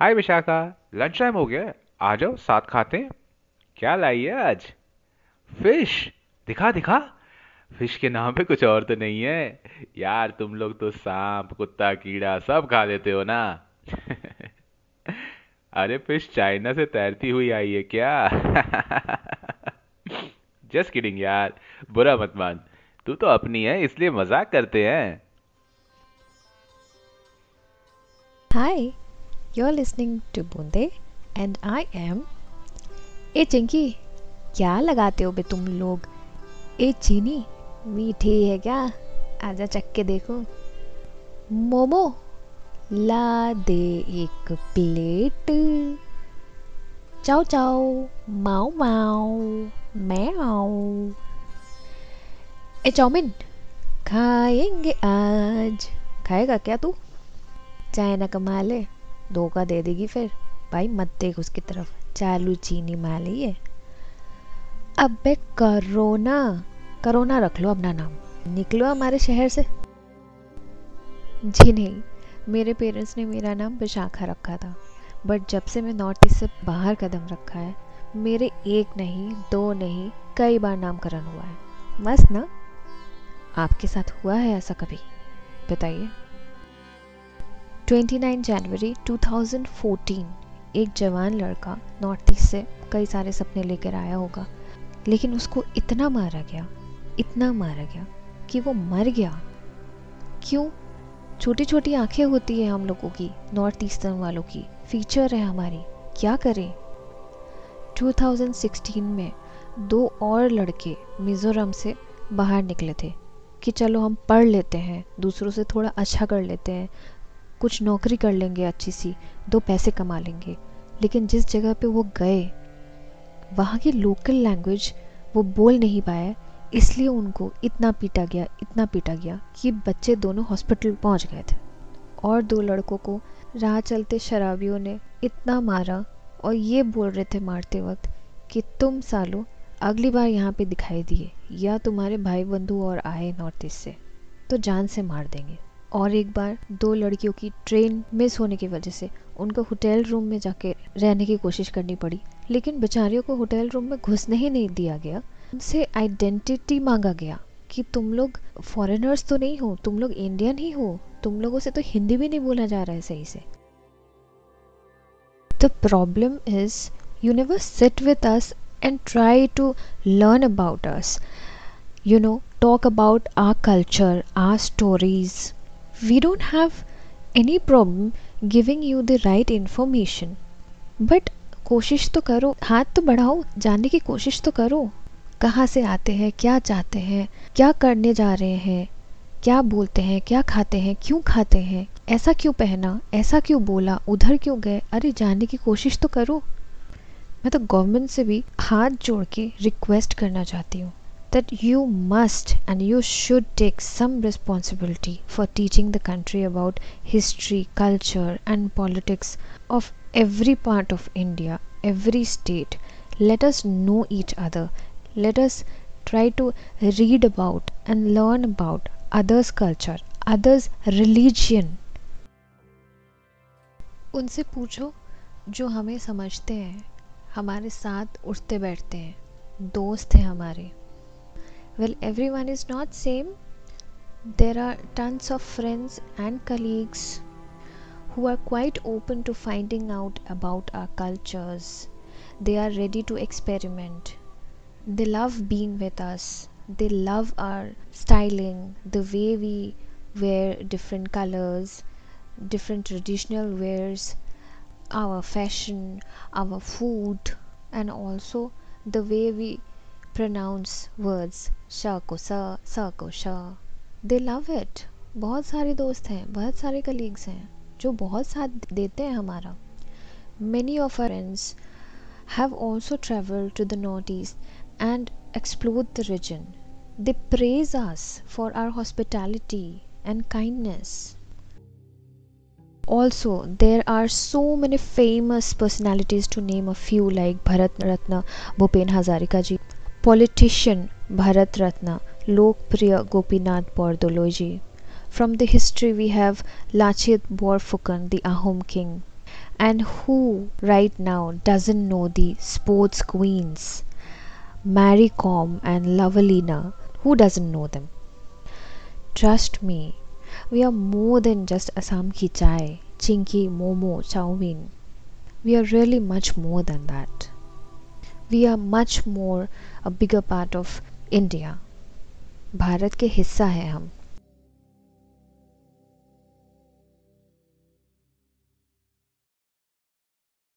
हाय Vishakha lunch time हो गया आ जाओ साथ खाते हैं। क्या लाई है आज? फ़िश दिखा दिखा। फ़िश के नाम पे कुछ और तो नहीं है। यार तुम लोग तो सांप कुत्ता कीड़ा सब खा लेते हो ना। अरे फ़िश चाइना से तैरती हुई आई है क्या? जस्ट किडिंग यार। बुरा मत मान। तू तो अपनी है इसलिए मज़ाक करते हैं। Hi, you're listening to Bunde, and I am A, chinky, क्या लगाते हो बे तुम लोग? ए, चीनी, मीठी है क्या? आजा चख के देखो। मोमो, ला दे एक प्लेट। चाओ चाओ, माओ माओ मैओ ए, चाउमीन, खाएँगे आज। खाएगा क्या तू? चाय चाइना कमा ले धोखा दे देगी फिर। भाई, मत देख उसकी तरफ़। चालू चीनी माली है अबे करोना। करोना रख लो अपना नाम। निकलो हमारे शहर से। जी नहीं, मेरे पेरेंट्स ने मेरा नाम विशाखा रखा था। बट जब से मैं नॉर्थ ईस्ट से बाहर कदम रखा है, मेरे एक नहीं, दो नहीं, कई बार नामकरण हुआ है। मस्त ना? आपके साथ हुआ है ऐसा कभी? बताइए। 29 जनवरी 2014 एक जवान लड़का नॉर्थ ईस्ट से कई सारे सपने लेकर आया होगा, लेकिन उसको इतना मारा गया, इतना मारा गया कि वो मर गया। क्यों? छोटी छोटी आँखें होती है हम लोगों की, नॉर्थ ईस्टर्न वालों की, फीचर है हमारी, क्या करें? 2016 में दो और लड़के मिज़ोरम से बाहर निकले थे कि चलो हम पढ़ लेते हैं, दूसरों से थोड़ा अच्छा कर लेते हैं कुछ नौकरी कर लेंगे अच्छी सी, दो पैसे कमा लेंगे। लेकिन जिस जगह पे वो गए, वहाँ की लोकल लैंग्वेज वो बोल नहीं पाए, इसलिए उनको इतना पीटा गया, इतना पीटा गया कि बच्चे दोनों हॉस्पिटल पहुँच गए थे। और दो लड़कों को राह चलते शराबियों ने इतना मारा और ये बोल रहे थे मारते वक्त कि तुम सालों अगली बार यहाँ पे दिखाई दिए, या तुम्हारे भाई बंधु और आए नॉर्थ ईस्ट से तो जान से मार देंगे। और एक बार दो लड़कियों की ट्रेन मिस होने की वजह से उनको होटल रूम में जाके रहने की कोशिश करनी पड़ी। लेकिन बेचारियों को होटल रूम में घुसने ही नहीं दिया गया। उनसे आइडेंटिटी मांगा गया कि तुम लोग फॉरेनर्स तो नहीं हो, तुम लोग इंडियन ही हो। तुम लोगों से तो हिंदी भी नहीं बोला जा रहा है सही से। The problem is you never sit with us and try to learn about us you know, talk about our culture, our stories. We don't have any problem giving you the right information. But कोशिश तो करो। हाथ तो बढ़ाओ। जानने की कोशिश तो करो। कहाँ से आते हैं? क्या चाहते हैं? क्या करने जा रहे हैं? क्या बोलते हैं? क्या खाते हैं? क्यों खाते हैं? ऐसा क्यों पहना? ऐसा क्यों बोला? उधर क्यों गए? अरे जानने की कोशिश तो करो। मैं तो गवर्नमेंट से भी हाथ जोड़ के रिक्वेस्ट करना चाहती हूँ। that you must and you should take some responsibility for teaching the country about history, culture, and politics of every part of India, every state. Let us know each other. Let us try to read about and learn about others' culture, others' religion. उनसे पूछो जो हमें समझते हैं हमारे साथ उठते बैठते हैं दोस्त हैं हमारे well everyone is not same. There are tons of friends and colleagues who are quite open to finding out about our cultures. They are ready to experiment. They love being with us. They love our styling the way we wear different colors different traditional wears our fashion our food and also the way we pronounce words श को स स को श। दे love it बहुत सारे दोस्त हैं, बहुत सारे कलीग्स हैं, जो बहुत साथ देते हैं हमारा। Many of friends have also travel to the north east and explore the region they praise us for our hospitality and kindness also there are so many famous personalities to name a few like Bharat Ratna Bhupen Hazarika ji politician Bharat Ratna, Lokpriya Gopinath Bordoloji. From the history we have Lachit Borphukan, the Ahom king, And who right now doesn't know the sports queens? Mary Com and Lavalina. Who doesn't know them? Trust me, we are more than just Assam ki chai, chinky, momo, chowmin. We are really much more than that. We are much more a bigger part of India Bharat के हिस्सा हैं हम।